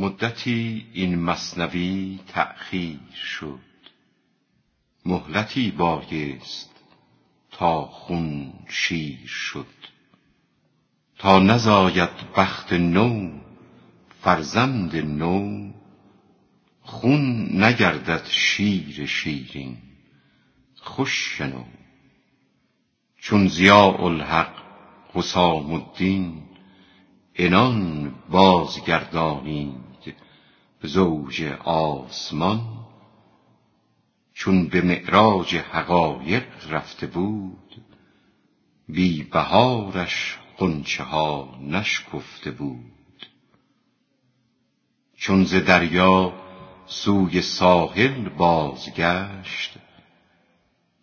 مدتی این مصنوی تأخیر شد. مهلتی بایست تا خون شیر شد. تا نزاید بخت نو فرزند نو خون نگردد شیر شیرین. خوش شنو. چون ضیاء الحق حسام الدین عنان بازگردانید زوج آسمان چون به معراج حقایق رفته بود بی بهارش غنچه ها نشکفته بود. چون ز دریا سوی ساحل بازگشت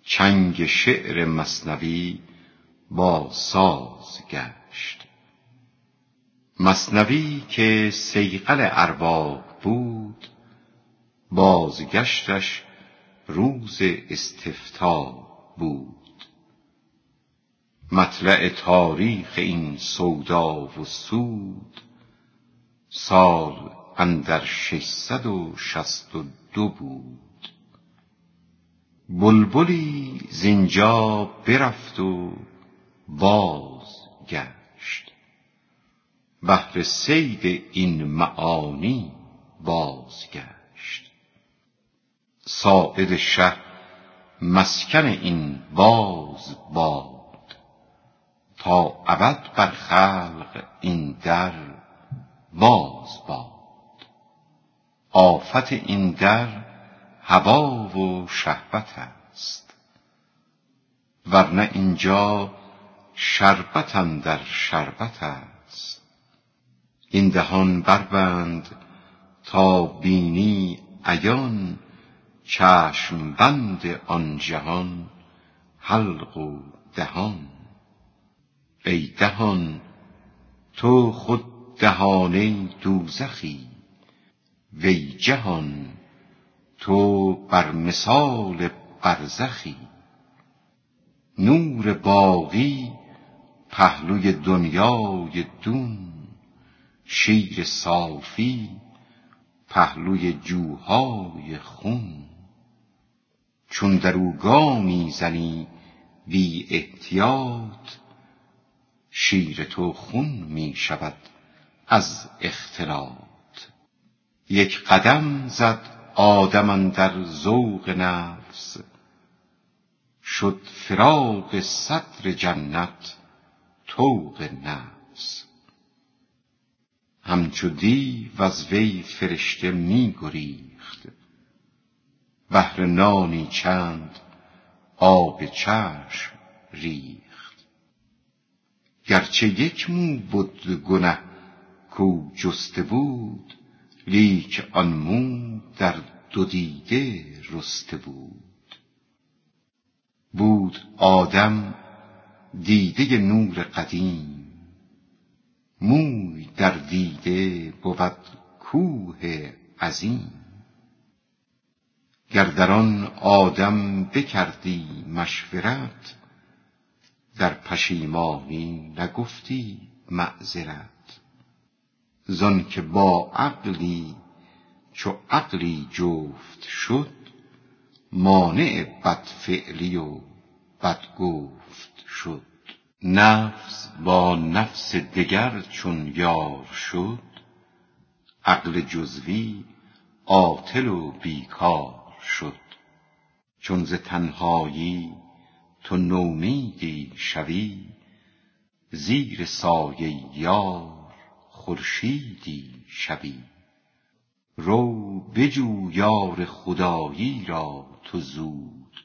چنگ شعر مثنوی با ساز گشت. مثنوی که صیقل ارواح بود بازگشتش روز استفتاح بود. مطلع تاریخ این سودا و سود سال اندر ششصد و شصت و دو بود. بلبلی زینجا برفت و بازگشت. بهر صید این معانی بازگشت. ساعد شه مسکن این باز باد تا ابد بر خلق این در باز باد. آفت این در هوا و شهوت است ورنه اینجا شربت اندر شربت است. این دهان بربند تا بینی عیان چشم بند آن جهان حلق و دهان. ای دهان تو خود دهانه دوزخی. وی جهان تو بر مثال برزخی. نور باقی پهلوی دنیای دون. شیر صافی پهلوی جوهای خون چون در او گامی زنی بی احتیاط شیر تو خون می شود از اختلاط. یک قدم زد آدم اندر ذوق نفس شد فراق صدر جنت طوق نفس. همچو دیو از وی فرشته می گریخت. بهر نانی چند آب چشم ریخت. گرچه یک مو بد گنه کاو جسته بود لیک آن مو در دو دیده رسته بود. بود آدم دیده نور قدیم در دیده بود کوه عظیم. گر در آن آدم بکردی مشورت در پشیمانی نگفتی معذرت. زانک با عقلی چو عقلی جفت شد مانع بدفعلی و بدگفت شد. نفس با نفس دگر چون یار شد عقل جزوی عاطل و بی کار شد. چون ز تنهایی تو نومیدی شوی زیر سایه یار خورشیدی شوی. رو بجو یار خدایی را تو زود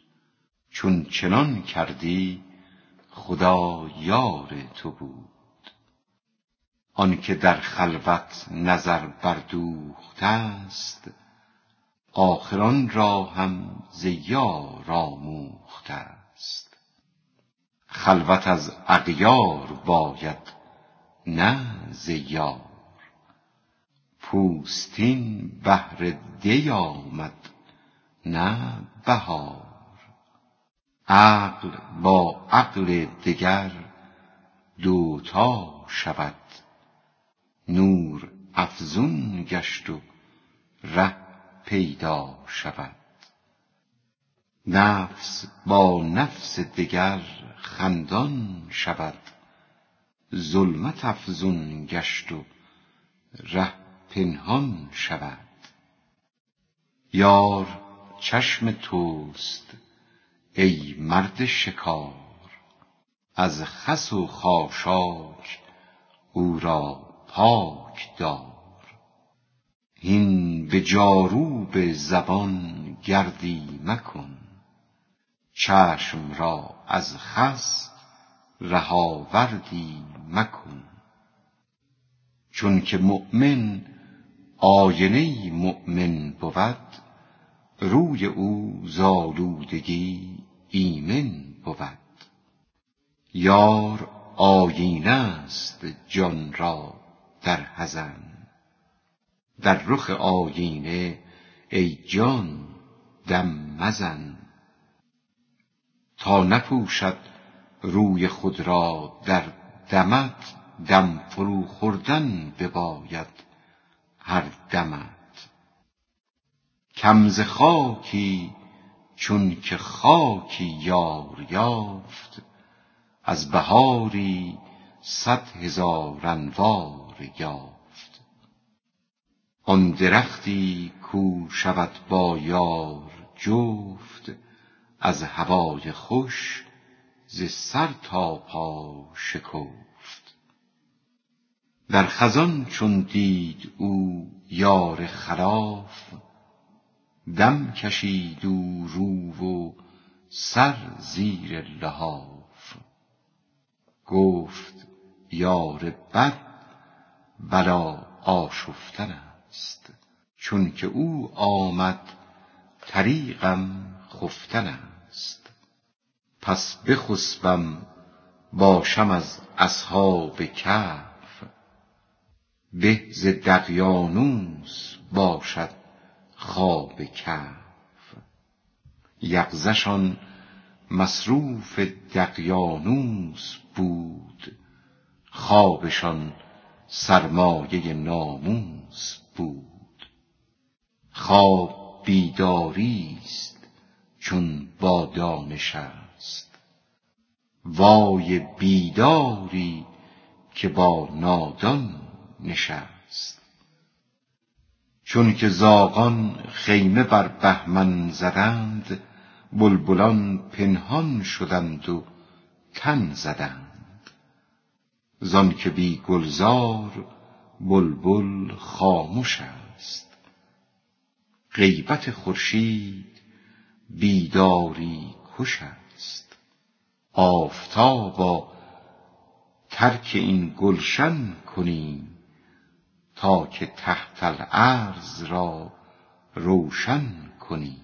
چون چنان کردی خدا یار تو بود. آنک در خلوت نظر بردوخته است آخر آن را هم ز یار آموخته است. خلوت از اغیار باید نه ز یار. پوستین بهر دی آمد نه بهار. عقل با عقل دگر دوتا شود. نور افزون گشت و ره پیدا شود. نفس با نفس دگر خندان شود. ظلمت افزون گشت و ره پنهان شود. یار چشم توست ای مرد شکار از خس و خاشاک او را پاک دار. هین به جاروب زبان گردی مکن چشم را از خس رهاوردی مکن. چونک مؤمن آینه مؤمن بود روی او ز آلودگی ایمن بود. یار آیینه است جان را در حزن. در رخ آیینه ای جان دم مزن. تا نپوشد روی خود را در دمت دم فرو خوردن بباید هر دمت. کم ز خاکی چونک خاکی یار یافت از بهاری صد هزار انوار یافت. آن درختی کو شود با یار جفت از هوای خوش ز سر تا پا شکفت. در خزان چون دید او یار خلاف دم کشید او رو و سر زیر لحاف. گفت یار بد بلا آشفتن است. چونک او آمد طریقم خفتن است. پس بخسبم باشم از اصحاب کهف. به ز دقیانوس باشد خواب کهف یقظه شان مصروف دقیانوس بود. خوابشان سرمایه ناموس بود. خواب بیداریست چون با دانش است. وای بیداری که با نادان نشست. چونک زاغان خیمه بر بهمن زدند بلبلان پنهان شدند و تن زدند. زانک بی گلزار بلبل خامش است. غیبت خورشید بیداری کش است. آفتابا ترک این گلشن کنیم. تا که تحت الارض را روشن کنیم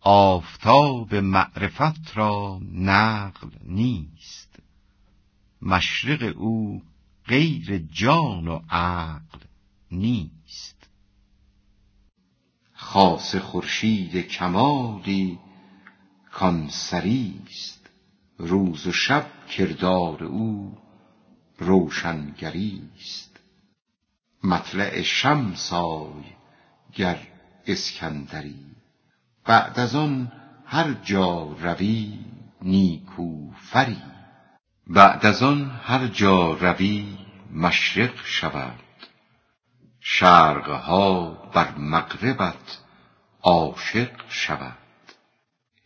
آفتاب معرفت را نقل نیست. مشرق او غیر جان و عقل نیست. خاصه خورشید کمالی کان سریست. روز و شب کردار او روشنگریست. مطلع شمس آی گر اسکندری. بعد از آن هر جا روی نیکوفری بعد از آن هر جا روی مشرق شود. شرق ها بر مغربت عاشق شود.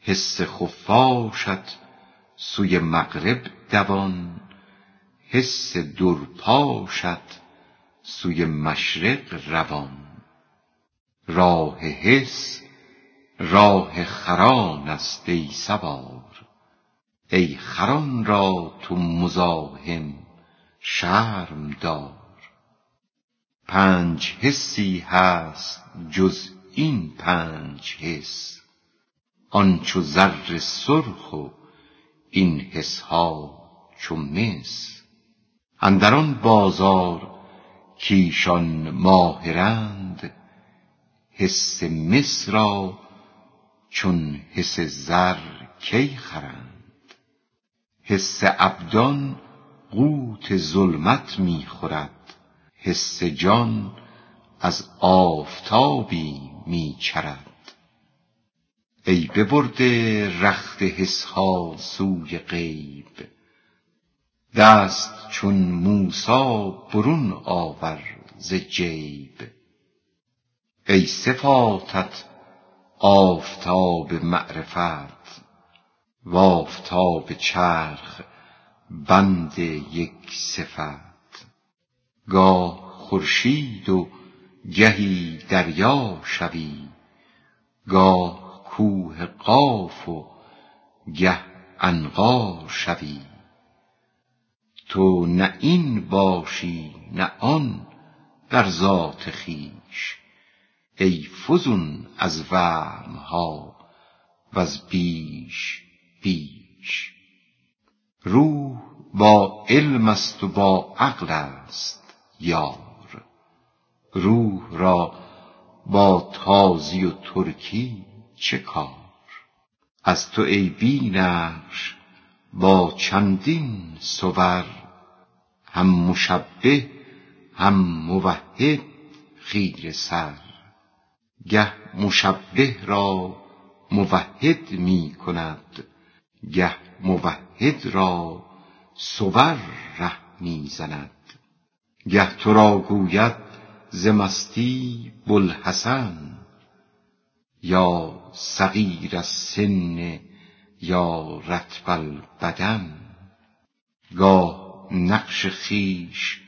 حس خفاشت سوی مغرب دوان حس درپاشت سوی مشرق روان. راه حس راه خران است ای سوار. ای خران را تو مزاحم شرم دار. پنج حسی هست جز این پنج حس. آن چو زر سرخ و این حس ها چو مس. اندر آن بازار کایشان ماهرند حس مس را چون حس زر کی خرند. حس ابدان قوت ظلمت می خورد حس جان از آفتابی می چرد. ای ببرده رخت حسها سوی غیب دست چون موسی برون آور ز جیب. ای صفاتت آفتاب معرفت و آفتاب چرخ بند یک صفت. گاه خورشید و گهی دریا شوی گاه کوه قاف و گه عنقا شوی. تو نه این باشی نه آن در ذات خویش ای فزون از وهم ها وز بیش بیش روح با علم است و با عقل است یار. روح را با تازی و ترکی چه کار؟ از تو ای بی نقش با چندین صور هم مشبه هم موحد خیره سر. گه مشبه را موحد می کند گه موحد را صور ره می زند. گه تو را گوید ز مستی بوالحسن یا صغیر السن یا رطب البدن. گاه نقش خویش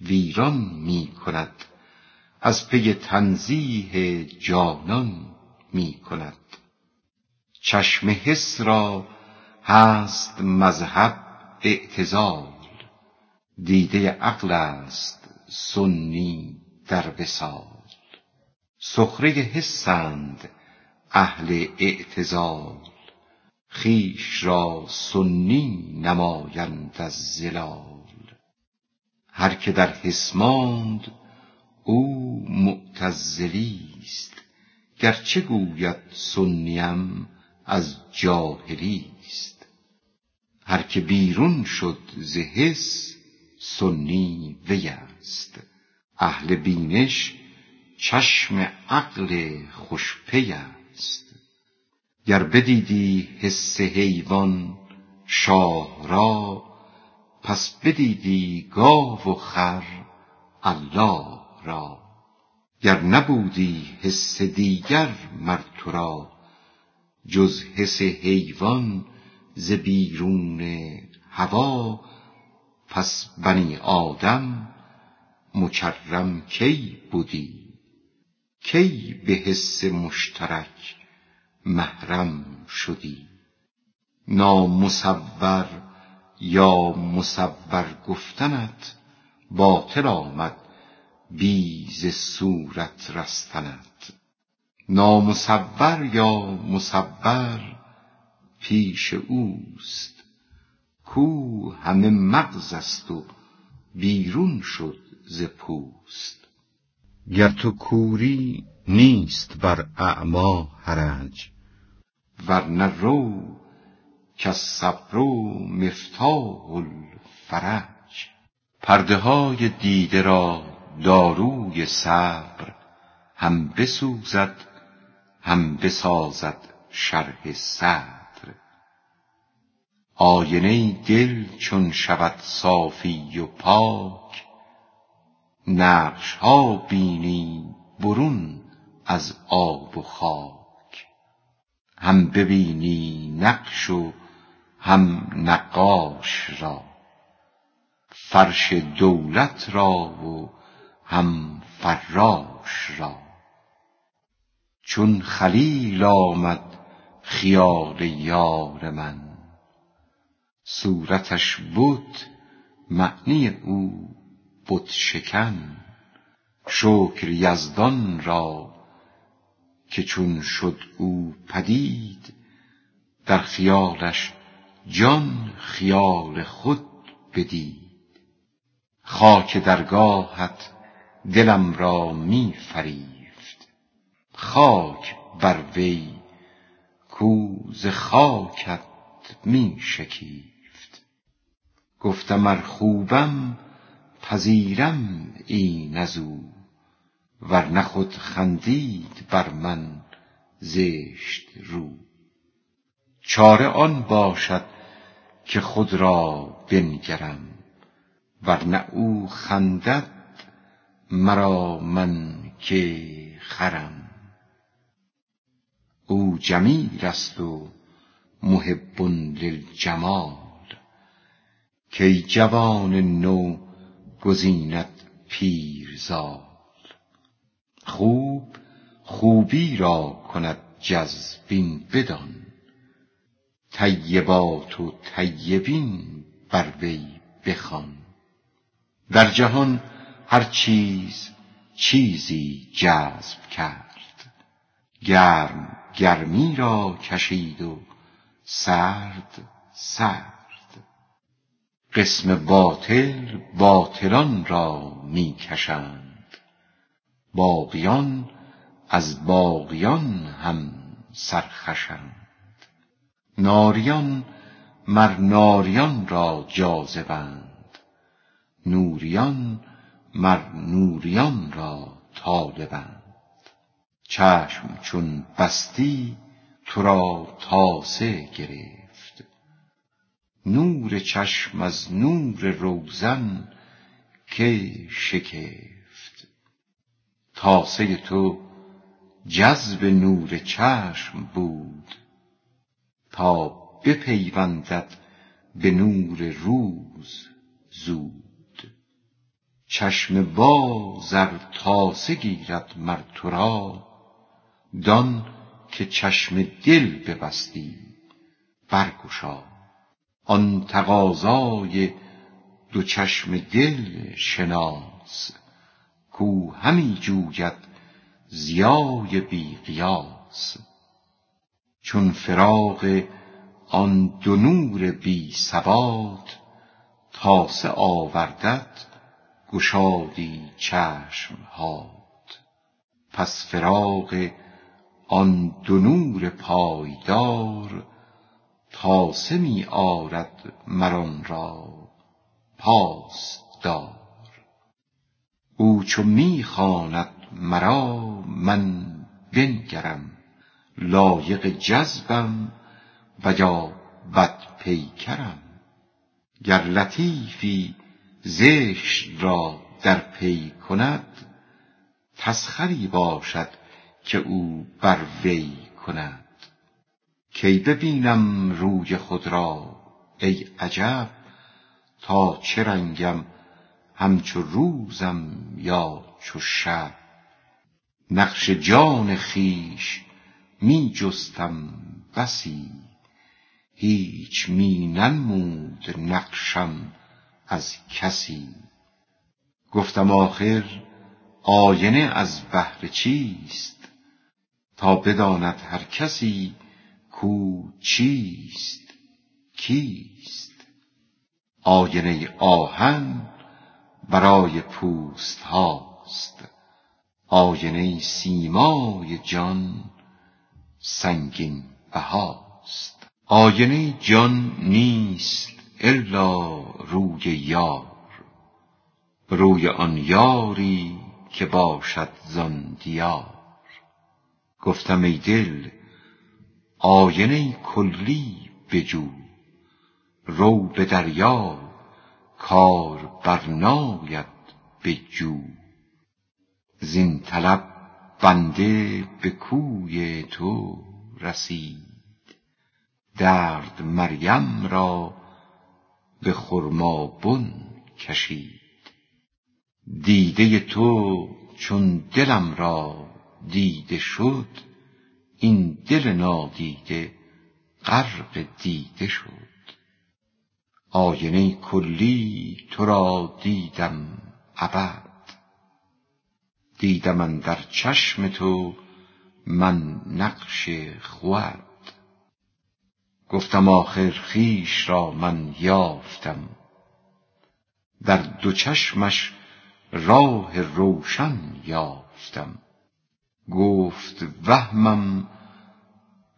ویران می کند از پی تنزیه جانان می کند چشم حس را هست مذهب اعتزال. دیده عقل است سنی در وصال. سخره حسند اهل اعتزال. خویش را سنی نمایند از ضلال هر که در حس ماند او معتزلیست گرچه گوید سنیم از جاهلیست هر که بیرون شد ز حس سنی ویست اهل بینش چشم عقل خوش پیست گر بدیدی حس حیوان شاه را پس بدیدی گاو و خر الله را. گر نبودی حس دیگر مر تو را جز حس حیوان ز بیرون هوا پس بنی آدم مکرم کی بدی کی به حس مشترک محرم شدی. نامصور یا مصور گفتنت باطل آمد بی ز صورت رستنت. نامصور یا مصور پیش اوست کو همه مغز است و بیرون شد ز پوست. گر تو کوری نیست بر اعمی حرج. ور نه رو کالصبر مفتاح الفرج. پرده های دیده را داروی صبر هم بسوزد هم بسازد شرح صدر. آینه دل چون شود صافی و پاک نقش ها بینی برون از آب و خاک. هم ببینی نقش و هم نقاش را. فرش دولت را و هم فراش را. چون خلیل آمد خیال یار من صورتش بت معنی او بت شکن. شکر یزدان را که چون شد او پدید در خیالش جان خیال خود بدید. خاک درگاهت دلم را می فریفت خاک بر وی کو ز خاکت می شکیفت گفتم ار خوبم پذیرم این از ورنه خود خندید بر من زشت رو. چاره آن باشد که خود را بنگرم ورنه او خندد مرا من که خرم. او جمیل است و محب للجمال. کی جوان نو گزیند پیرزال خوب خوبی را کند جذب این بدان. طیبات و طیبین بر وی بخوان. در جهان هر چیز چیزی جذب کرد. گرم گرمی را کشید و سرد سرد. قسم باطل باطلان را می کشند باقیان از باقیان هم سرخوشند ناریان مر ناریان را جاذبند. نوریان مر نوریان را طالبند. چشم چون بستی تو را تاسه گرفت. نور چشم از نور روزن کی شکفت؟ تاسه تو جذب نور چشم بود تا بپیوندد به نور روز زود. چشم باز ار تاسه گیرد مر تو را دان که چشم دل ببستی برگشا. آن تقاضای دو چشم دل شناس. کو همی جوید ضیای بی قیاس. چون فراق آن دو نور بی ثبات تاسه آوردت گشادی چشمهات پس فراق آن دو نور پایدار تاسه می آرد مر آن را پاس دار او چو می خواند مرا من بنگرم لایق جذبم و یا بدپیکرم گر لطیفی زشت را در پی کند تسخری باشد که او بر وی کند. کی ببینم روی خود را ای عجب تا چه رنگم همچو روزم یا چو شب. نقش جان خویش می جستم بسی. هیچ می ننمود نقشم از کسی. گفتم آخر آینه از بهر چیست؟ تا بداند هر کسی کو چیست کیست؟ آینه آهن برای پوست هاست. آینه سیمای جان سنگین بهاست. آینه جان نیست الا روی یار. روی آن یاری که باشد زان دیار. گفتم ای دل آینه کلی بجو. رو به دریا کار برناید به جو. زین طلب بنده به کوی تو رسید. درد مریم را به خرمابن کشید. دیده تو چون دلم را دیده شد این دل نادیده غرق دیده شد. آینه کلی تو را دیدم ابد. دیدم اندر چشم تو من نقش خود گفتم آخر خویش را من یافتم. در دو چشمش راه روشن یافتم. گفت وهمم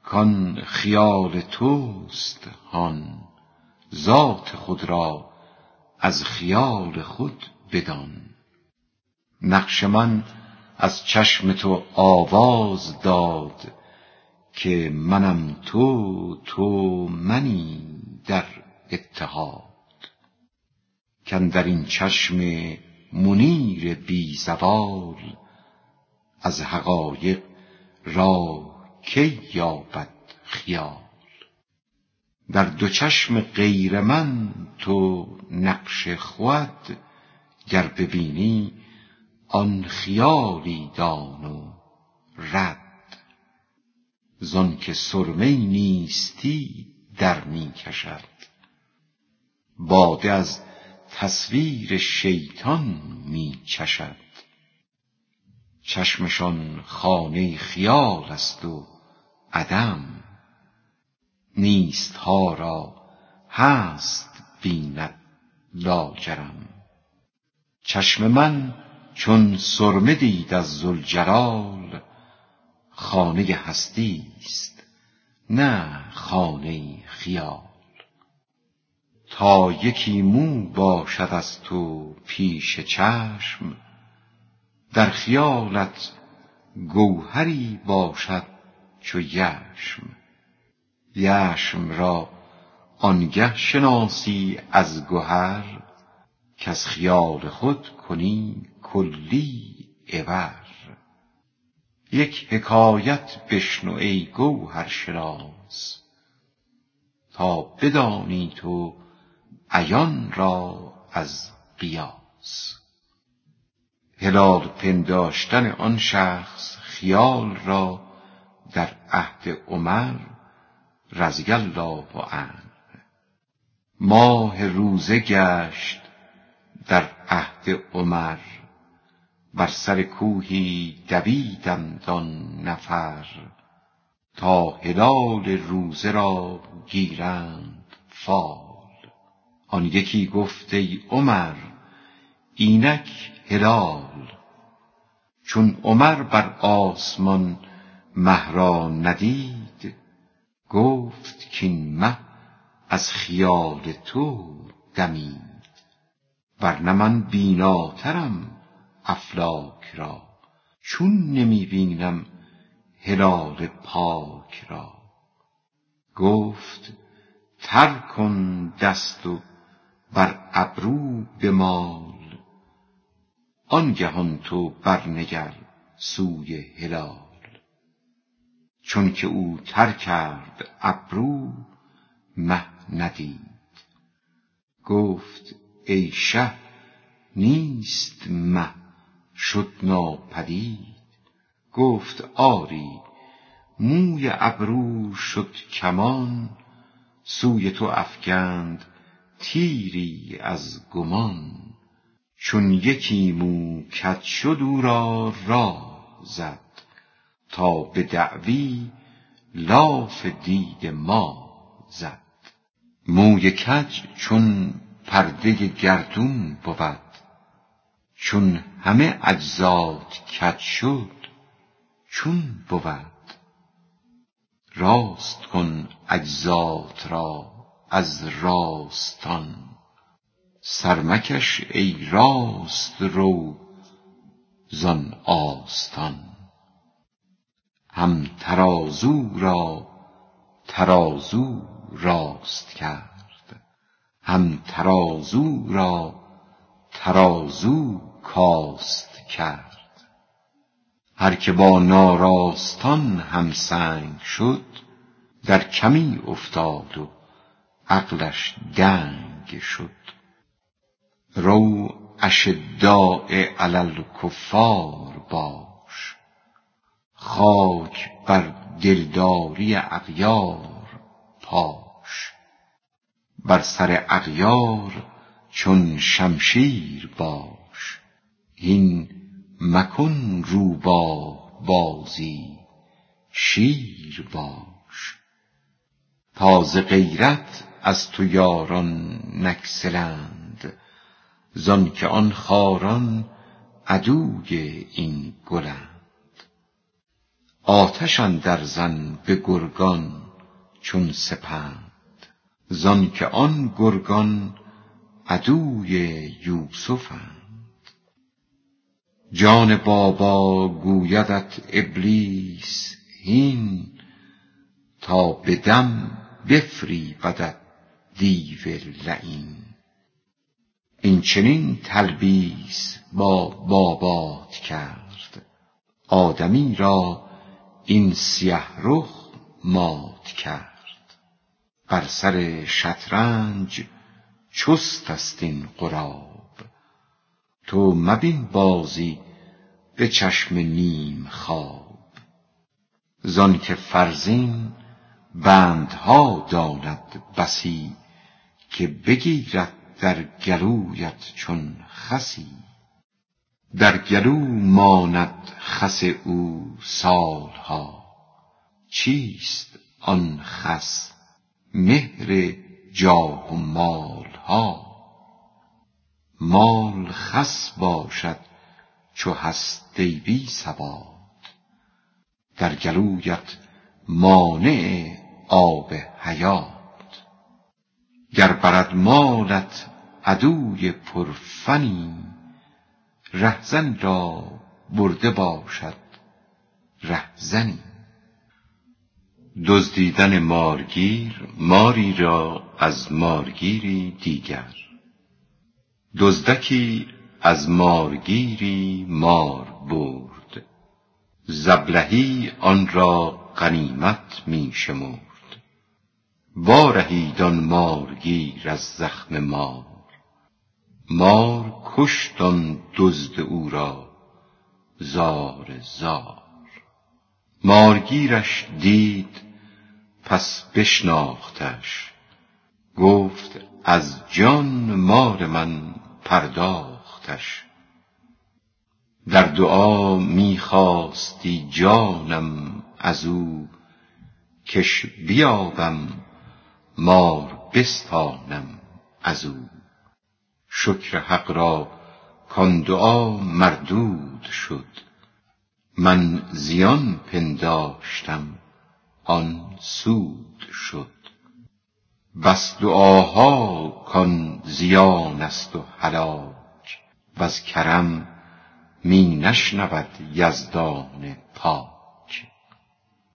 کان خیال توست هان. ذات خود را از خیال خود بدان. نقش من از چشم تو آواز داد که منم تو تو منی در اتحاد. در این چشم منیر بی زوال از حقایق راه کی یابد خیال؟ در دو چشم غیر من تو نقش خود گر ببینی آن خیالی دان و رد. زانک سرمه نیستی در می کشد. باده از تصویر شیطان می چشد. چشمشان خانه خیال است و عدم. نیست ها را هست بیند لاجرم. چشم من چون سرمه دید از ذوالجلال خانه هستی است نه خانه خیال. تا یکی مو باشد از تو پیش چشم در خیالت گوهری باشد چو یشم. یشم را آنگه شناسی از گهر کز خیال خود کنی کلی عبر. یک حکایت بشنو ای گوهرشناس تا بدانی تو عیان را از قیاس. هلال پنداشتن آن شخص خیال را در عهد عمر رضی الله عنه ماه روزه گشت در عهد عمر. بر سر کوهی دویدند آن نفر. تا هلال روزه را گیرند فال. آن یکی گفت ای عمر اینک هلال. چون عمر بر آسمان مه را ندید گفت کاین مه از خیال تو دمید ورنه من بیناترم افلاک را. چون نمی بینم هلال پاک را. گفت تر کن دست و بر ابرو بمال آنگهان تو برنگر سوی هلال. چونک او تر کرد ابرو مه ندید. گفت ای شه نیست مه شد ناپدید. گفت آری موی ابرو شد کمان سوی تو افکند تیری از گمان. چون یکی مو کج شد او را راه زد. تا به دعوی لاف دید ما زد. موی کج چون پرده گردون بود. چون همه اجزات کج شد چون بود. راست کن اجزات را از راستان. سر مکش ای راست رو زان آستان. هم ترازو را ترازو راست کرد. هم ترازو را ترازو کاست کرد. هر که با ناراستان همسنگ شد در کمی افتاد و عقلش دنگ شد. رو اشداء علی الکفار باش خاک بر دلداری اغیار پاش. بر سر اغیار چون شمشیر باش. هین مکن روباه بازی شیر باش. تا ز غیرت از تو یاران نگسلند زانک آن خاران عدوی این گلند. آتش اندر زن به گرگان چون سپند. زانک آن گرگان عدوی یوسفند. جان بابا گویدت ابلیس هین تا به دم بفریبدت دیو لعین. این چنین تلبیس با بابات کرد. آدمی را این سیه رخ مات کرد. بر سر شطرنج چست است این غراب تو مبین بازی به چشم نیم خواب. زانک فرزین بندها داند بسی که بگیرد در گلویت چون خسی. در گلو ماند خس او سالها. چیست آن خس مهر جاه و مالها؟ مال خس باشد چو هست ای بی ثبات در گلویت مانع آب حیات. گر برد مالت عدوی پرفنی رهزن را برده باشد. رهزنی. دزدیدن مارگیر ماری را از مارگیری دیگر. دزدکی از مارگیری مار برد. ز آن را غنیمت می شمرد. وارهید آن مارگیر از زخم مار. مار کشت آن دزد او را زار زار. مارگیرش دید پس بشناختش. گفت از جان مار من پرداختش. در دعا می خواستی جانم از او کش بیابم مار بستانم از او. شکر حق را کان دعا مردود شد. من زیان پنداشتم آن سود شد. بس دعاها کان زیان است و هلاک وز کرم می نشنود یزدان پاک.